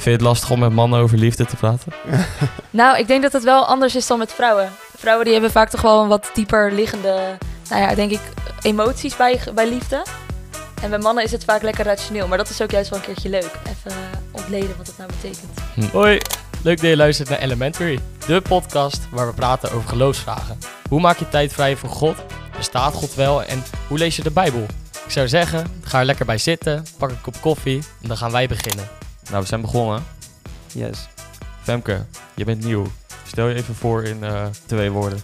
Vind je het lastig om met mannen over liefde te praten? Nou, ik denk dat het wel anders is dan met vrouwen. Vrouwen die hebben vaak toch wel een wat dieper liggende, nou ja, denk ik, emoties bij, bij liefde. En bij mannen is het vaak lekker rationeel. Maar dat is ook juist wel een keertje leuk. Even eh, ontleden wat dat nou betekent. Hoi, leuk dat je luistert naar Elementary, de podcast waar we praten over geloofsvragen. Hoe maak je tijd vrij voor God? Bestaat God wel en hoe lees je de Bijbel? Ik zou zeggen, ga er lekker bij zitten, pak een kop koffie en dan gaan wij beginnen. Nou, we zijn begonnen. Yes. Femke, je bent nieuw. Stel je even voor in eh, twee woorden.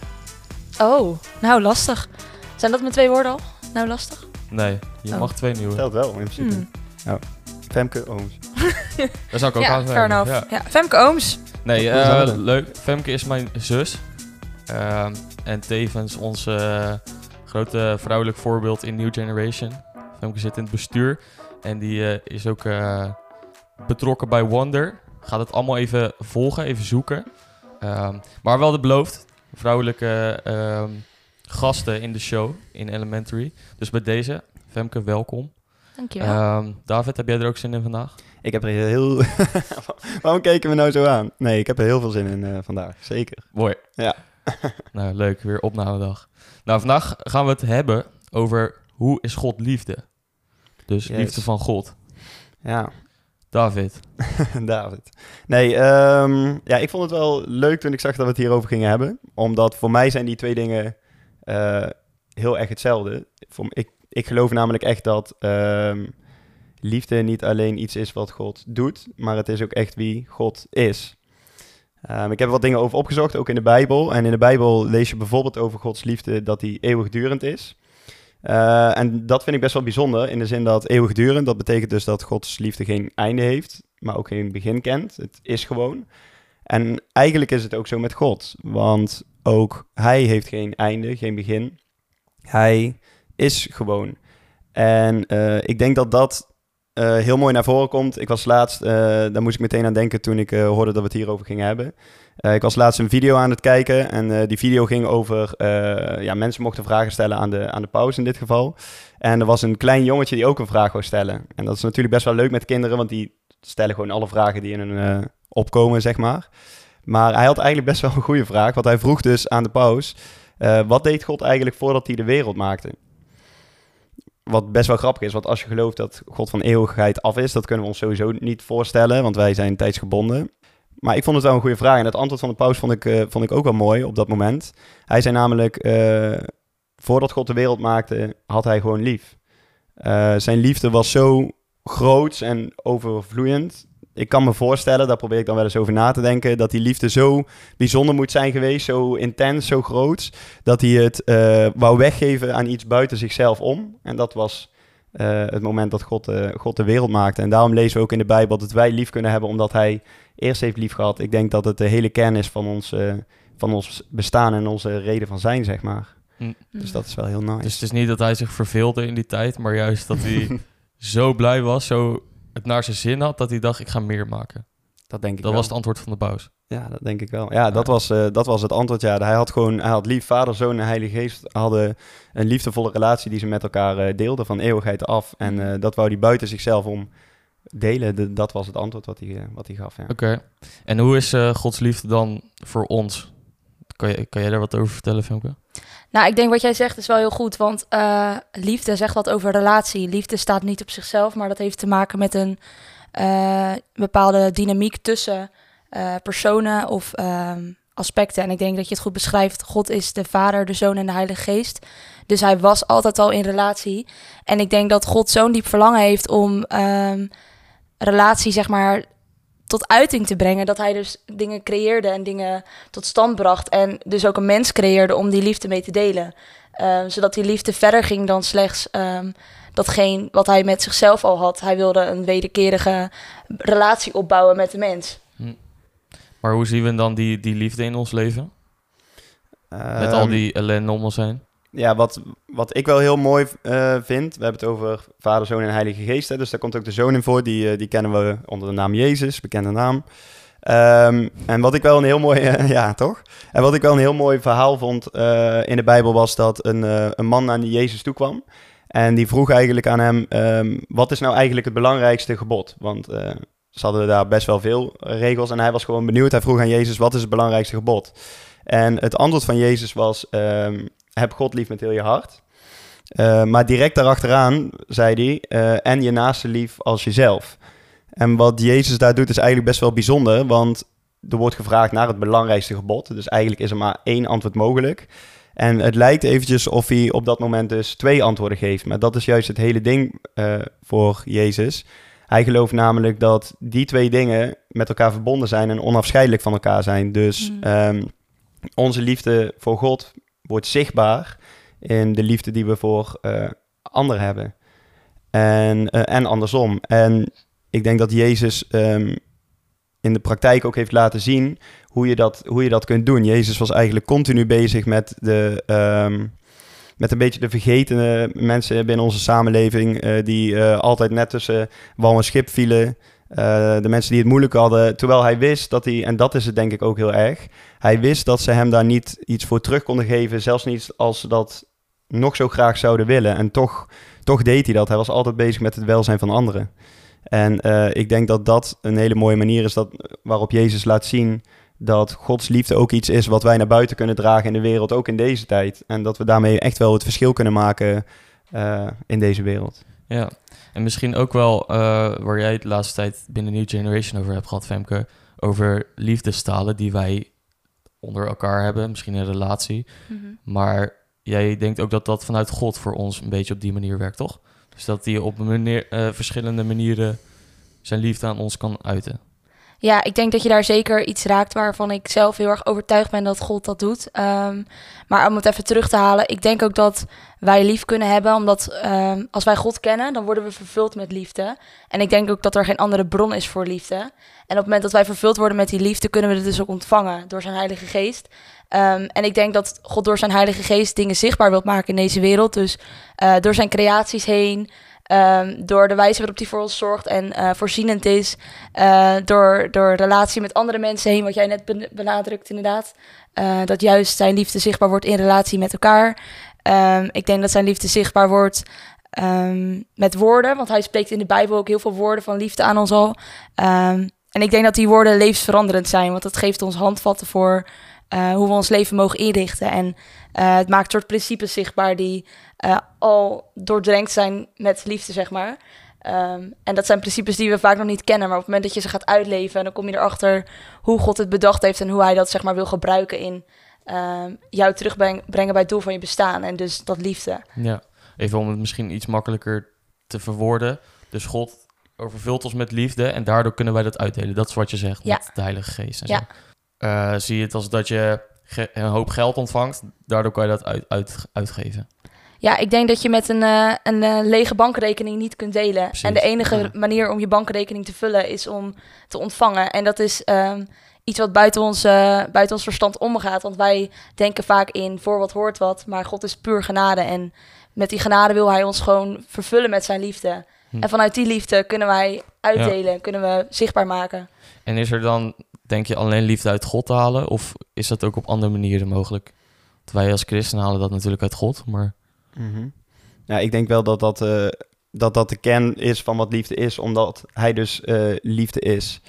Oh, nou lastig. Zijn dat mijn twee woorden al? Nou lastig? Nee, je Oh. mag twee nieuwe. Telt wel, in principe. Hmm. Femke Ooms. Daar zou ik ook Ja, aan fair zijn. enough. Ja. Ja. Femke Ooms. Nee, eh, dat? leuk. Femke is mijn zus. Ehm, en tevens onze eh, grote vrouwelijk voorbeeld in New Generation. Femke zit in het bestuur. En die eh, is ook eh, betrokken bij Wonder. Gaat het allemaal even volgen, even zoeken. Ehm, maar wel de beloofd. Vrouwelijke ehm, gasten in de show in Elementary. Dus bij deze, Femke, welkom. Dankjewel. Ehm David, heb jij er ook zin in vandaag? Ik heb er heel... Waarom keken we nou zo aan? Nee, ik heb er heel veel zin in eh, vandaag. Zeker. Mooi. Ja. nou, leuk. Weer opnamedag. Nou, vandaag gaan we het hebben over hoe is God liefde? Dus Yes. liefde van God. Ja, David. David. Nee, ehm, ja, ik vond het wel leuk toen ik zag dat we het hierover gingen hebben. Omdat voor mij zijn die twee dingen eh, heel erg hetzelfde. Ik, ik geloof namelijk echt dat ehm, liefde niet alleen iets is wat God doet, maar het is ook echt wie God is. Ehm, ik heb er wat dingen over opgezocht, ook in de Bijbel. En in de Bijbel lees je bijvoorbeeld over Gods liefde dat die eeuwigdurend is. Eh, en dat vind ik best wel bijzonder, in de zin dat eeuwigdurend, dat betekent dus dat Gods liefde geen einde heeft, maar ook geen begin kent. Het is gewoon. En eigenlijk is het ook zo met God, want ook Hij heeft geen einde, geen begin. Hij is gewoon. En eh, ik denk dat dat eh, heel mooi naar voren komt. Ik was laatst, eh, daar moest ik meteen aan denken toen ik eh, hoorde dat we het hierover gingen hebben. Ik was laatst een video aan het kijken en die video ging over, ja, mensen mochten vragen stellen aan de, aan de paus in dit geval. En er was een klein jongetje die ook een vraag wou stellen. En dat is natuurlijk best wel leuk met kinderen, want die stellen gewoon alle vragen die in hun opkomen, zeg maar. Maar hij had eigenlijk best wel een goede vraag, want hij vroeg dus aan de paus, wat deed God eigenlijk voordat hij de wereld maakte? Wat best wel grappig is, want als je gelooft dat God van eeuwigheid af is, dat kunnen we ons sowieso niet voorstellen, want wij zijn tijdsgebonden. Maar ik vond het wel een goede vraag en het antwoord van de paus vond ik, eh, vond ik ook wel mooi op dat moment. Hij zei namelijk, eh, voordat God de wereld maakte, had hij gewoon lief. Eh, zijn liefde was zo groot en overvloeiend. Ik kan me voorstellen, daar probeer ik dan wel eens over na te denken, dat die liefde zo bijzonder moet zijn geweest, zo intens, zo groot, dat hij het eh, wou weggeven aan iets buiten zichzelf om. En dat was eh, het moment dat God, eh, God de wereld maakte. En daarom lezen we ook in de Bijbel dat wij lief kunnen hebben, omdat hij eerst heeft lief gehad. Ik denk dat het de hele kern is van ons, van ons bestaan en onze reden van zijn, zeg maar. Dus dat is wel heel nice. Dus het is niet dat hij zich verveelde in die tijd, maar juist dat hij zo blij was, zo het naar zijn zin had, dat hij dacht, ik ga meer maken. dat denk ik Dat wel. was het antwoord van de paus. Ja, dat denk ik wel. Ja, dat was, eh, dat was het antwoord. Ja, hij had gewoon, hij had lief, vader, zoon en heilige geest hadden een liefdevolle relatie die ze met elkaar eh, deelden van eeuwigheid af. En eh, dat wou hij buiten zichzelf om delen. De- dat was het antwoord wat hij, wat hij gaf. Ja. Oké. En hoe is Gods liefde dan voor ons? Kan, je, kan jij daar wat over vertellen, Femke? Nou, ik denk wat jij zegt is wel heel goed, want eh, liefde zegt wat over relatie. Liefde staat niet op zichzelf, maar dat heeft te maken met een eh, bepaalde dynamiek tussen eh, personen of ehm, aspecten. En ik denk dat je het goed beschrijft. God is de Vader, de Zoon en de Heilige Geest. Dus hij was altijd al in relatie. En ik denk dat God zo'n diep verlangen heeft om ehm, relatie, zeg maar, tot uiting te brengen. Dat hij dus dingen creëerde en dingen tot stand bracht. En dus ook een mens creëerde om die liefde mee te delen. Ehm, zodat die liefde verder ging dan slechts ehm, datgene wat hij met zichzelf al had. Hij wilde een wederkerige relatie opbouwen met de mens. Maar hoe zien we dan die, die liefde in ons leven? Met al Ehm, die ellende om ons heen? Ja, wat, wat ik wel heel mooi eh, vind, we hebben het over Vader, Zoon en Heilige Geest. Hè, dus daar komt ook de Zoon in voor, die, eh, die kennen we onder de naam Jezus, bekende naam. Ehm, en wat ik wel een heel mooi, eh, ja toch? En wat ik wel een heel mooi verhaal vond in de Bijbel was dat een, een man naar Jezus toe kwam. En die vroeg eigenlijk aan hem, ehm, wat is nou eigenlijk het belangrijkste gebod? Want ze hadden daar best wel veel regels. En hij was gewoon benieuwd. Hij vroeg aan Jezus, wat is het belangrijkste gebod? En het antwoord van Jezus was, ehm, heb God lief met heel je hart. Uh, maar direct daarachteraan zei hij, uh, en je naaste lief als jezelf. En wat Jezus daar doet is eigenlijk best wel bijzonder, want er wordt gevraagd naar het belangrijkste gebod. Dus eigenlijk is er maar één antwoord mogelijk. En het lijkt eventjes of hij op dat moment dus twee antwoorden geeft. Maar dat is juist het hele ding uh, voor Jezus. Hij gelooft namelijk dat die twee dingen met elkaar verbonden zijn en onafscheidelijk van elkaar zijn. Dus mm. um, onze liefde voor God wordt zichtbaar in de liefde die we voor uh, anderen hebben. En, uh, en andersom. En ik denk dat Jezus um, in de praktijk ook heeft laten zien hoe je dat, hoe je dat kunt doen. Jezus was eigenlijk continu bezig met de. Um, met een beetje de vergetene mensen binnen onze samenleving, uh, die altijd net tussen wal en schip vielen. Uh, de mensen die het moeilijk hadden, terwijl hij wist dat hij, en dat is het denk ik ook heel erg, hij wist dat ze hem daar niet iets voor terug konden geven, zelfs niet als ze dat nog zo graag zouden willen. En toch, toch deed hij dat. Hij was altijd bezig met het welzijn van anderen. En uh, ik denk dat dat een hele mooie manier is dat, waarop Jezus laat zien dat Gods liefde ook iets is wat wij naar buiten kunnen dragen in de wereld, ook in deze tijd. En dat we daarmee echt wel het verschil kunnen maken uh, in deze wereld. Ja, en misschien ook wel uh, waar jij het de laatste tijd binnen New Generation over hebt gehad, Femke, over liefdestalen die wij onder elkaar hebben, misschien in een relatie. Mm -hmm. Maar jij denkt ook dat dat vanuit God voor ons een beetje op die manier werkt, toch? Dus dat hij op manier, uh, verschillende manieren zijn liefde aan ons kan uiten. Ja, ik denk dat je daar zeker iets raakt waarvan ik zelf heel erg overtuigd ben dat God dat doet. Um, maar om het even terug te halen, ik denk ook dat wij lief kunnen hebben, omdat um, als wij God kennen, dan worden we vervuld met liefde. En ik denk ook dat er geen andere bron is voor liefde. En op het moment dat wij vervuld worden met die liefde, kunnen we het dus ook ontvangen door zijn Heilige Geest. Um, en ik denk dat God door zijn Heilige Geest dingen zichtbaar wil maken in deze wereld. Dus uh, door zijn creaties heen, Um, door de wijze waarop hij voor ons zorgt en uh, voorzienend is. Uh, door, door relatie met andere mensen heen, wat jij net benadrukt inderdaad. Dat juist zijn liefde zichtbaar wordt in relatie met elkaar. Um, ik denk dat zijn liefde zichtbaar wordt um, met woorden. Want hij spreekt in de Bijbel ook heel veel woorden van liefde aan ons al. en ik denk dat die woorden levensveranderend zijn. Want dat geeft ons handvatten voor hoe we ons leven mogen inrichten. En het maakt soort principes zichtbaar die uh, al doordrenkt zijn met liefde, zeg maar. En dat zijn principes die we vaak nog niet kennen, maar op het moment dat je ze gaat uitleven, dan kom je erachter hoe God het bedacht heeft en hoe hij dat zeg maar wil gebruiken in um, jou terugbrengen bij het doel van je bestaan en dus dat liefde. Ja, even om het misschien iets makkelijker te verwoorden. Dus God overvult ons met liefde en daardoor kunnen wij dat uitdelen. Dat is wat je zegt ja. met de Heilige Geest. En ja. Uh, zie je het als dat je een hoop geld ontvangt, daardoor kan je dat uit, uit, uitgeven. Ja, ik denk dat je met een, uh, een uh, lege bankrekening niet kunt delen. Precies, en de enige ja. manier om je bankrekening te vullen is om te ontvangen. En dat is um, iets wat buiten ons, uh, buiten ons verstand omgaat. Want wij denken vaak in voor wat hoort wat. Maar God is puur genade. En met die genade wil hij ons gewoon vervullen met zijn liefde. Hm. En vanuit die liefde kunnen wij uitdelen, ja. kunnen we zichtbaar maken. En is er dan, denk je, alleen liefde uit God te halen? Of is dat ook op andere manieren mogelijk? Want wij als christenen halen dat natuurlijk uit God, maar... Mm -hmm. Ja, ik denk wel dat dat, uh, dat dat de kern is van wat liefde is, omdat hij dus uh, liefde is.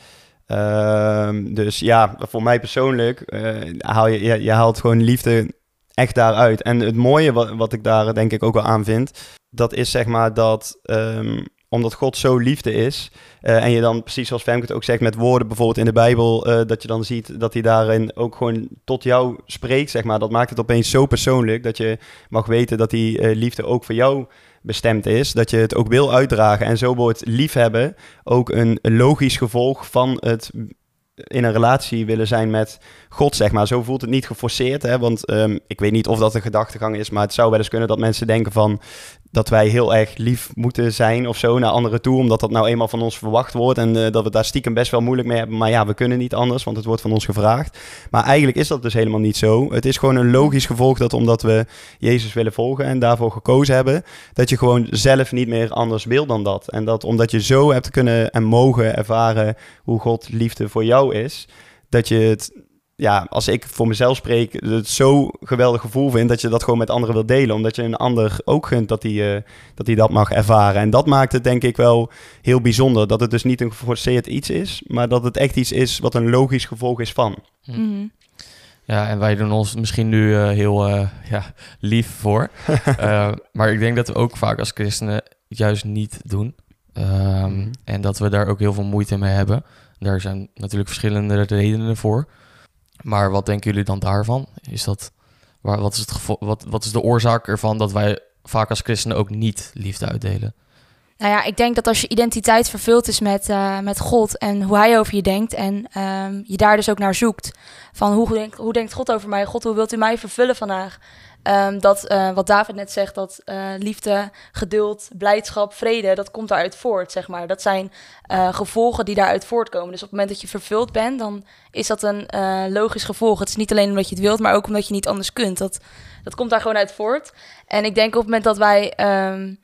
Uh, dus ja, voor mij persoonlijk uh, haal je, je, haalt gewoon liefde echt daaruit. En het mooie wat, wat ik daar denk ik ook wel aan vind, dat is zeg maar dat um, omdat God zo liefde is. Uh, en je dan, precies zoals Femke het ook zegt, met woorden bijvoorbeeld in de Bijbel, uh, dat je dan ziet dat hij daarin ook gewoon tot jou spreekt, zeg maar. Dat maakt het opeens zo persoonlijk dat je mag weten dat die uh, liefde ook voor jou bestemd is. Dat je het ook wil uitdragen. En zo wordt liefhebben ook een logisch gevolg van het in een relatie willen zijn met God, zeg maar. Zo voelt het niet geforceerd, hè? want um, ik weet niet of dat een gedachtegang is, maar het zou wel eens kunnen dat mensen denken van dat wij heel erg lief moeten zijn of zo naar anderen toe, omdat dat nou eenmaal van ons verwacht wordt en uh, dat we daar stiekem best wel moeilijk mee hebben. Maar ja, we kunnen niet anders, want het wordt van ons gevraagd. Maar eigenlijk is dat dus helemaal niet zo. Het is gewoon een logisch gevolg dat omdat we Jezus willen volgen en daarvoor gekozen hebben, dat je gewoon zelf niet meer anders wil dan dat. En dat omdat je zo hebt kunnen en mogen ervaren hoe God liefde voor jou is, dat je het ja, als ik voor mezelf spreek, het zo geweldig gevoel vind dat je dat gewoon met anderen wil delen. Omdat je een ander ook gunt dat hij eh, dat, hij dat mag ervaren. En dat maakt het denk ik wel heel bijzonder. Dat het dus niet een geforceerd iets is, maar dat het echt iets is wat een logisch gevolg is van. Mhm. Ja, en wij doen ons misschien nu eh, heel eh, ja, lief voor. Eh, maar ik denk dat we ook vaak als christenen het juist niet doen. Ehm, Mhm. En dat we daar ook heel veel moeite mee hebben. Daar zijn natuurlijk verschillende redenen voor. Maar wat denken jullie dan daarvan? Is dat, waar, wat, is het wat, wat is de oorzaak ervan dat wij vaak als christenen ook niet liefde uitdelen? Nou ja, ik denk dat als je identiteit vervuld is met, eh, met God en hoe hij over je denkt en ehm, je daar dus ook naar zoekt. Van hoe hoe denkt God over mij? God, hoe wilt u mij vervullen vandaag? Ehm, dat eh, wat David net zegt, dat eh, liefde, geduld, blijdschap, vrede, dat komt daaruit voort, zeg maar. Dat zijn eh, gevolgen die daaruit voortkomen. Dus op het moment dat je vervuld bent, dan is dat een logisch gevolg. Het is niet alleen omdat je het wilt, maar ook omdat je niet anders kunt. Dat, dat komt daar gewoon uit voort. En ik denk op het moment dat wij... ehm,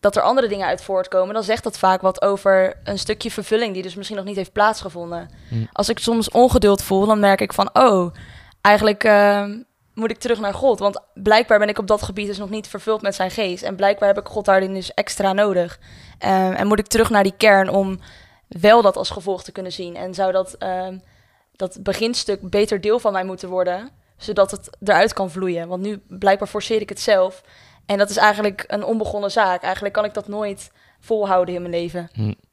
dat er andere dingen uit voortkomen, dan zegt dat vaak wat over een stukje vervulling die dus misschien nog niet heeft plaatsgevonden. Hm. Als ik soms ongeduld voel, dan merk ik van, oh, eigenlijk ehm, moet ik terug naar God. Want blijkbaar ben ik op dat gebied dus nog niet vervuld met zijn geest. En blijkbaar heb ik God daarin dus extra nodig. Ehm, en moet ik terug naar die kern om wel dat als gevolg te kunnen zien. En zou dat, ehm, dat beginstuk beter deel van mij moeten worden, zodat het eruit kan vloeien. Want nu blijkbaar forceer ik het zelf. En dat is eigenlijk een onbegonnen zaak. Eigenlijk kan ik dat nooit volhouden in mijn leven.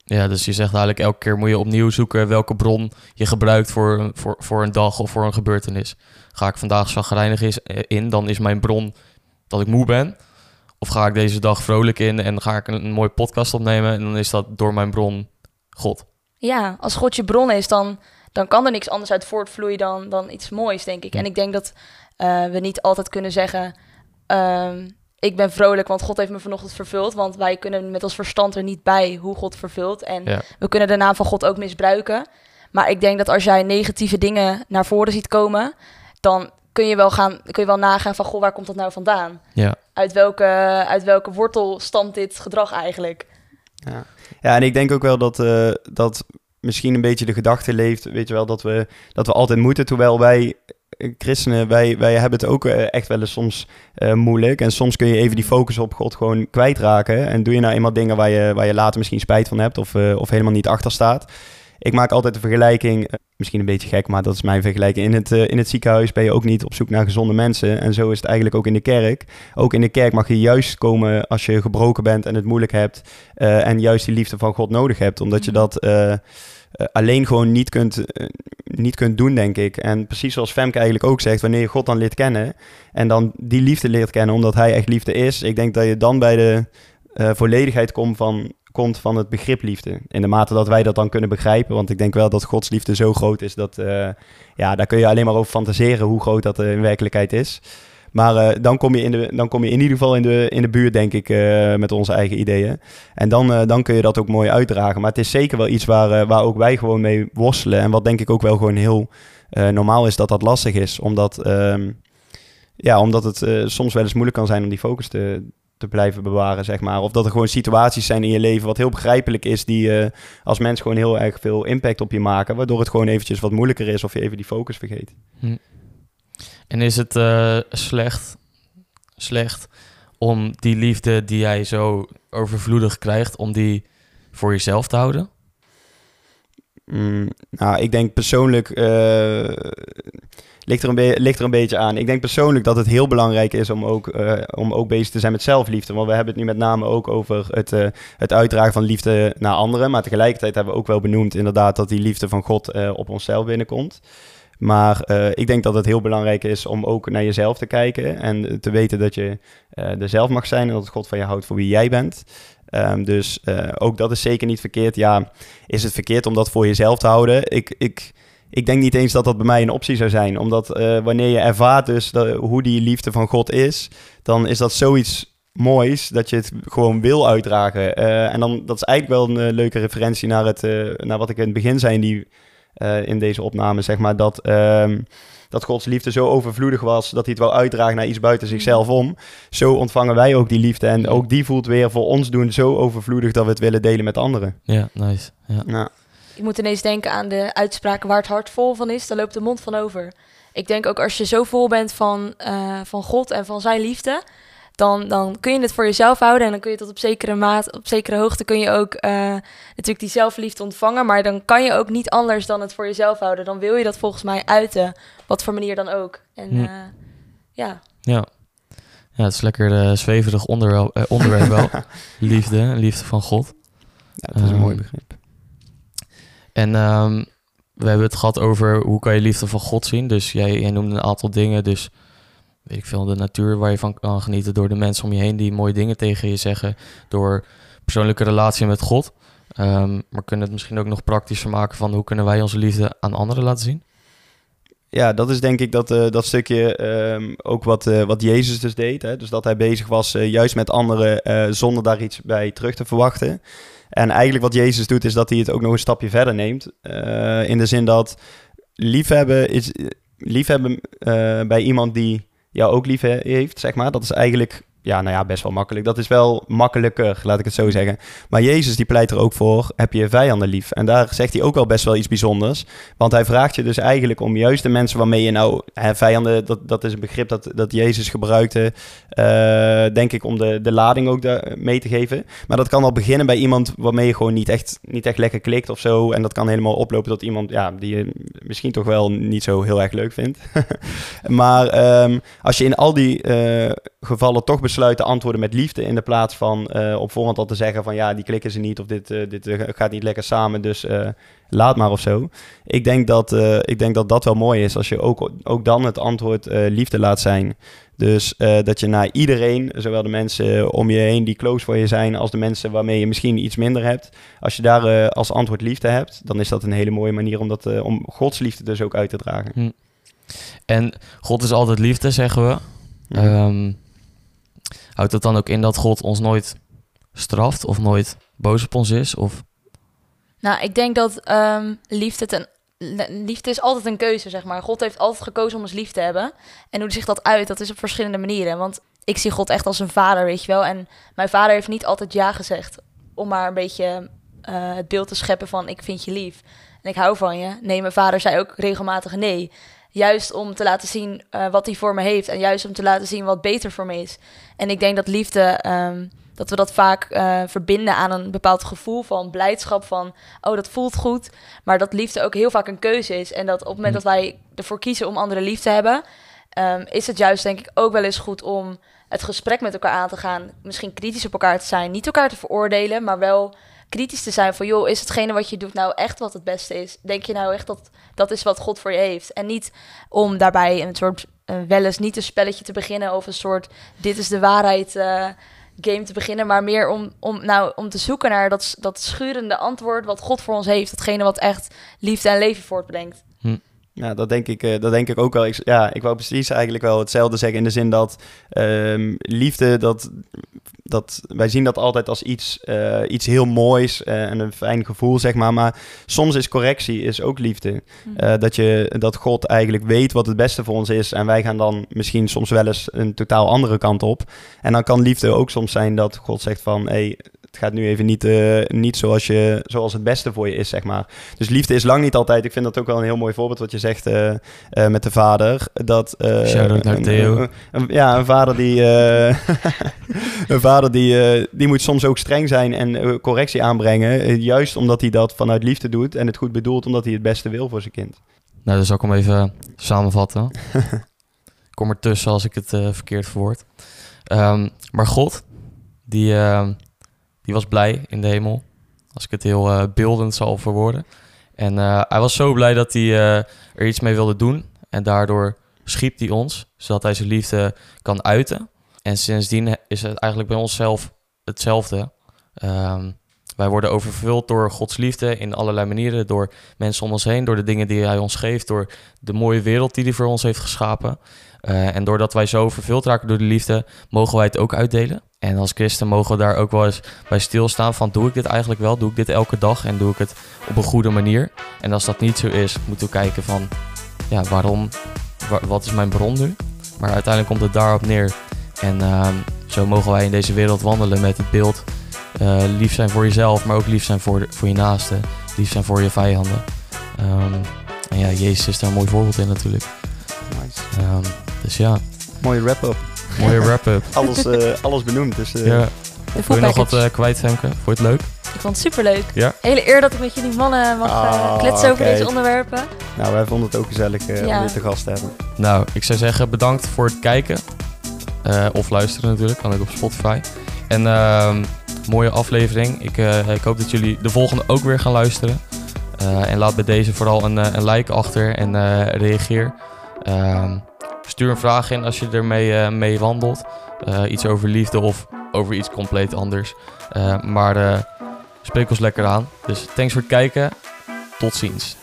Ja, dus je zegt eigenlijk elke keer moet je opnieuw zoeken welke bron je gebruikt voor, voor, voor een dag of voor een gebeurtenis. Ga ik vandaag zagrijnig eh, in, dan is mijn bron dat ik moe ben. Of ga ik deze dag vrolijk in en ga ik een, een mooie podcast opnemen en dan is dat door mijn bron God. Ja, als God je bron is, dan, dan kan er niks anders uit voortvloeien dan, dan iets moois, denk ik. En ik denk dat eh, we niet altijd kunnen zeggen... ehm, ik ben vrolijk, want God heeft me vanochtend vervuld. Want wij kunnen met ons verstand er niet bij hoe God vervult. En Ja. we kunnen de naam van God ook misbruiken. Maar ik denk dat als jij negatieve dingen naar voren ziet komen... dan kun je wel, gaan, kun je wel nagaan van... goh, waar komt dat nou vandaan? Ja. Uit welke, uit welke wortel stamt dit gedrag eigenlijk? Ja, en ik denk ook wel dat, eh, dat misschien een beetje de gedachte leeft, weet je wel, dat we, dat we altijd moeten. Terwijl wij christenen, wij, wij hebben het ook eh, echt wel eens soms eh, moeilijk. En soms kun je even die focus op God gewoon kwijtraken. En doe je nou eenmaal dingen waar je, waar je later misschien spijt van hebt of, eh, of helemaal niet achter staat. Ik maak altijd de vergelijking, misschien een beetje gek, maar dat is mijn vergelijking. In het, in het ziekenhuis ben je ook niet op zoek naar gezonde mensen. En zo is het eigenlijk ook in de kerk. Ook in de kerk mag je juist komen als je gebroken bent en het moeilijk hebt. en juist die liefde van God nodig hebt. Omdat je Mhm. dat alleen gewoon niet kunt, niet kunt doen, denk ik. En precies zoals Femke eigenlijk ook zegt, wanneer je God dan leert kennen... en dan die liefde leert kennen omdat hij echt liefde is... ik denk dat je dan bij de eh, volledigheid komt van, komt van het begrip liefde. In de mate dat wij dat dan kunnen begrijpen. Want ik denk wel dat Gods liefde zo groot is dat... eh, ja, daar kun je alleen maar over fantaseren hoe groot dat eh, in werkelijkheid is... Maar eh, dan, kom je in de, dan kom je in ieder geval in de, in de buurt, denk ik, eh, met onze eigen ideeën. En dan, eh, dan kun je dat ook mooi uitdragen. Maar het is zeker wel iets waar, waar ook wij gewoon mee worstelen. En wat denk ik ook wel gewoon heel normaal is dat dat lastig is. Omdat, ehm, ja, omdat het soms wel eens moeilijk kan zijn om die focus te, te blijven bewaren, zeg maar. Of dat er gewoon situaties zijn in je leven wat heel begrijpelijk is... die als mens gewoon heel erg veel impact op je maken. Waardoor het gewoon eventjes wat moeilijker is of je even die focus vergeet. En is het eh, slecht, slecht om die liefde die jij zo overvloedig krijgt, om die voor jezelf te houden? Mm, nou, ik denk persoonlijk. eh, ligt, er een ligt er een beetje aan. Ik denk persoonlijk dat het heel belangrijk is om ook, eh, om ook bezig te zijn met zelfliefde. Want we hebben het nu met name ook over het, eh, het uitdragen van liefde naar anderen. Maar tegelijkertijd hebben we ook wel benoemd, inderdaad, dat die liefde van God op onszelf binnenkomt. Maar eh, ik denk dat het heel belangrijk is om ook naar jezelf te kijken. En te weten dat je eh, er zelf mag zijn. En dat God van je houdt voor wie jij bent. Ehm, dus eh, ook dat is zeker niet verkeerd. Ja, is het verkeerd om dat voor jezelf te houden? Ik, ik, ik denk niet eens dat dat bij mij een optie zou zijn. Omdat wanneer je ervaart dus hoe die liefde van God is, dan is dat zoiets moois dat je het gewoon wil uitdragen. En dan, dat is eigenlijk wel een leuke referentie naar, het, naar wat ik in het begin zei die, eh, in deze opname, zeg maar. Dat, ehm, dat Gods liefde zo overvloedig was dat hij het wil uitdragen naar iets buiten zichzelf om. Zo ontvangen wij ook die liefde. En ook die voelt weer voor ons doen zo overvloedig dat we het willen delen met anderen. Ja, nice. Ja. Ja. ik moet ineens denken aan de uitspraken waar het hart vol van is, dan loopt de mond van over. Ik denk ook als je zo vol bent van, eh, van God en van zijn liefde, dan, dan kun je het voor jezelf houden en dan kun je tot op zekere maat, op zekere hoogte kun je ook eh, natuurlijk die zelfliefde ontvangen, maar dan kan je ook niet anders dan het voor jezelf houden. Dan wil je dat volgens mij uiten, wat voor manier dan ook. En Hm. eh, ja, Ja. Ja, het is lekker eh, zweverig onderwerp, eh, onderwerp wel. liefde, liefde van God. Ja, dat is een Ehm, mooi begrip. En ehm, we hebben het gehad over hoe kan je liefde van God zien. Dus jij, jij noemde een aantal dingen. Dus weet ik veel, de natuur waar je van kan genieten. Door de mensen om je heen die mooie dingen tegen je zeggen. Door persoonlijke relatie met God. Ehm, maar kunnen het misschien ook nog praktischer maken van hoe kunnen wij onze liefde aan anderen laten zien? Ja, dat is denk ik dat, eh, dat stukje ehm, ook wat, eh, wat Jezus dus deed. Hè? Dus dat hij bezig was eh, juist met anderen zonder daar iets bij terug te verwachten. En eigenlijk wat Jezus doet is dat hij het ook nog een stapje verder neemt. In de zin dat liefhebben is liefhebben bij iemand die jou ook lief he- heeft, zeg maar. Dat is eigenlijk ja, nou ja, best wel makkelijk. Dat is wel makkelijker, laat ik het zo zeggen. Maar Jezus die pleit er ook voor, heb je vijanden lief. En daar zegt hij ook wel best wel iets bijzonders. Want hij vraagt je dus eigenlijk om juist de mensen waarmee je nou... Vijanden, dat, dat is een begrip dat, dat Jezus gebruikte, eh, denk ik, om de, de lading ook mee te geven. Maar dat kan al beginnen bij iemand waarmee je gewoon niet echt, niet echt lekker klikt of zo. En dat kan helemaal oplopen tot iemand ja, die je misschien toch wel niet zo heel erg leuk vindt. maar ehm, als je in al die eh, gevallen toch te antwoorden met liefde... in de plaats van eh, op voorhand al te zeggen van... ja, die klikken ze niet of dit, eh, dit eh, gaat niet lekker samen, dus laat maar of zo. Ik denk dat, ik denk dat dat wel mooi is als je ook, ook dan het antwoord liefde laat zijn... Dus dat je naar iedereen, zowel de mensen om je heen die close voor je zijn, als de mensen waarmee je misschien iets minder hebt, als je daar als antwoord liefde hebt, dan is dat een hele mooie manier om, dat, om Gods liefde dus ook uit te dragen. En God is altijd liefde, zeggen we. Ja. Ehm, houdt dat dan ook in dat God ons nooit straft of nooit boos op ons is? Of Nou, ik denk dat ehm, liefde, liefde is altijd een keuze, zeg maar. God heeft altijd gekozen om ons lief te hebben. En hoe zich dat uit, dat is op verschillende manieren. Want ik zie God echt als een vader, weet je wel. En mijn vader heeft niet altijd ja gezegd. Om maar een beetje eh, het beeld te scheppen van ik vind je lief. En ik hou van je. Nee, mijn vader zei ook regelmatig nee. Juist om te laten zien eh, wat hij voor me heeft. En juist om te laten zien wat beter voor me is. En ik denk dat liefde, ehm, dat we dat vaak eh, verbinden aan een bepaald gevoel van blijdschap. Van, oh, dat voelt goed. Maar dat liefde ook heel vaak een keuze is. En dat op het moment Hm. dat wij ervoor kiezen om andere lief te hebben... ehm, is het juist denk ik ook wel eens goed om het gesprek met elkaar aan te gaan. Misschien kritisch op elkaar te zijn. Niet elkaar te veroordelen, maar wel kritisch te zijn van... joh, is hetgene wat je doet nou echt wat het beste is? Denk je nou echt dat dat is wat God voor je heeft? En niet om daarbij een soort... eh, wel eens niet een spelletje te beginnen of een soort... dit is de waarheid... eh, game te beginnen, maar meer om, om, nou, om te zoeken naar dat, dat schurende antwoord wat God voor ons heeft. Datgene wat echt liefde en leven voortbrengt. Ja, dat denk ik, eh, dat denk ik ook wel. Ik, ja, ik wou precies eigenlijk wel hetzelfde zeggen in de zin dat ehm, liefde, dat, dat, wij zien dat altijd als iets, eh, iets heel moois eh, en een fijn gevoel, zeg maar. Maar soms is correctie is ook liefde. Eh, dat, je, dat God eigenlijk weet wat het beste voor ons is. En wij gaan dan misschien soms wel eens een totaal andere kant op. En dan kan liefde ook soms zijn dat God zegt van... Hey, het gaat nu even niet, eh, niet zoals, je, zoals het beste voor je is, zeg maar. Dus liefde is lang niet altijd. Ik vind dat ook wel een heel mooi voorbeeld wat je zegt eh, eh, met de vader. Dat, Shout-out naar een- Theo. een- een- ja, een vader die, een vader die, die moet soms ook streng zijn en correctie aanbrengen. juist omdat hij dat vanuit liefde doet en het goed bedoelt omdat hij het beste wil voor zijn kind. Nou, dan zal ik hem even samenvatten. kom ertussen als ik het verkeerd verwoord. Ehm, maar God, die, ehm, die was blij in de hemel. Als ik het heel eh, beeldend zal verwoorden. En eh, hij was zo blij dat hij eh, er iets mee wilde doen. En daardoor schiep hij ons, zodat hij zijn liefde kan uiten. En sindsdien is het eigenlijk bij onszelf hetzelfde. Ehm, wij worden overvuld door Gods liefde in allerlei manieren. Door mensen om ons heen, door de dingen die hij ons geeft, door de mooie wereld die hij voor ons heeft geschapen. En doordat wij zo vervuld raken door de liefde, mogen wij het ook uitdelen. En als christen mogen we daar ook wel eens bij stilstaan van doe ik dit eigenlijk wel? Doe ik dit elke dag en doe ik het op een goede manier? En als dat niet zo is, moeten we kijken van ja, waarom, wa- wat is mijn bron nu? Maar uiteindelijk komt het daarop neer. En ehm, zo mogen wij in deze wereld wandelen met het beeld eh, lief zijn voor jezelf, maar ook lief zijn voor, de- voor je naaste. lief zijn voor je vijanden. Ehm, en ja, Jezus is daar een mooi voorbeeld in natuurlijk. Nice. Ehm, dus ja, Mooie wrap-up. Mooie wrap-up. Alles, eh, alles benoemd. Dus, eh, ja. Wil je nog wat eh, kwijt, Femke? Vond je het leuk? Ik vond het superleuk. Ja? Hele eer dat ik met jullie mannen mag Ah, kletsen over deze onderwerpen. Nou, wij vonden het ook gezellig eh, Ja. om je te gast te hebben. Nou, ik zou zeggen bedankt voor het kijken. Eh, of luisteren natuurlijk, kan ook op Spotify. En ehm, mooie aflevering. Ik, eh, ik hoop dat jullie de volgende ook weer gaan luisteren. Eh, en laat bij deze vooral een, een like achter en eh, reageer. Stuur een vraag in als je ermee eh, mee wandelt. Eh, iets over liefde of over iets compleet anders. Eh, maar spreek ons lekker aan. Dus thanks voor het kijken. Tot ziens.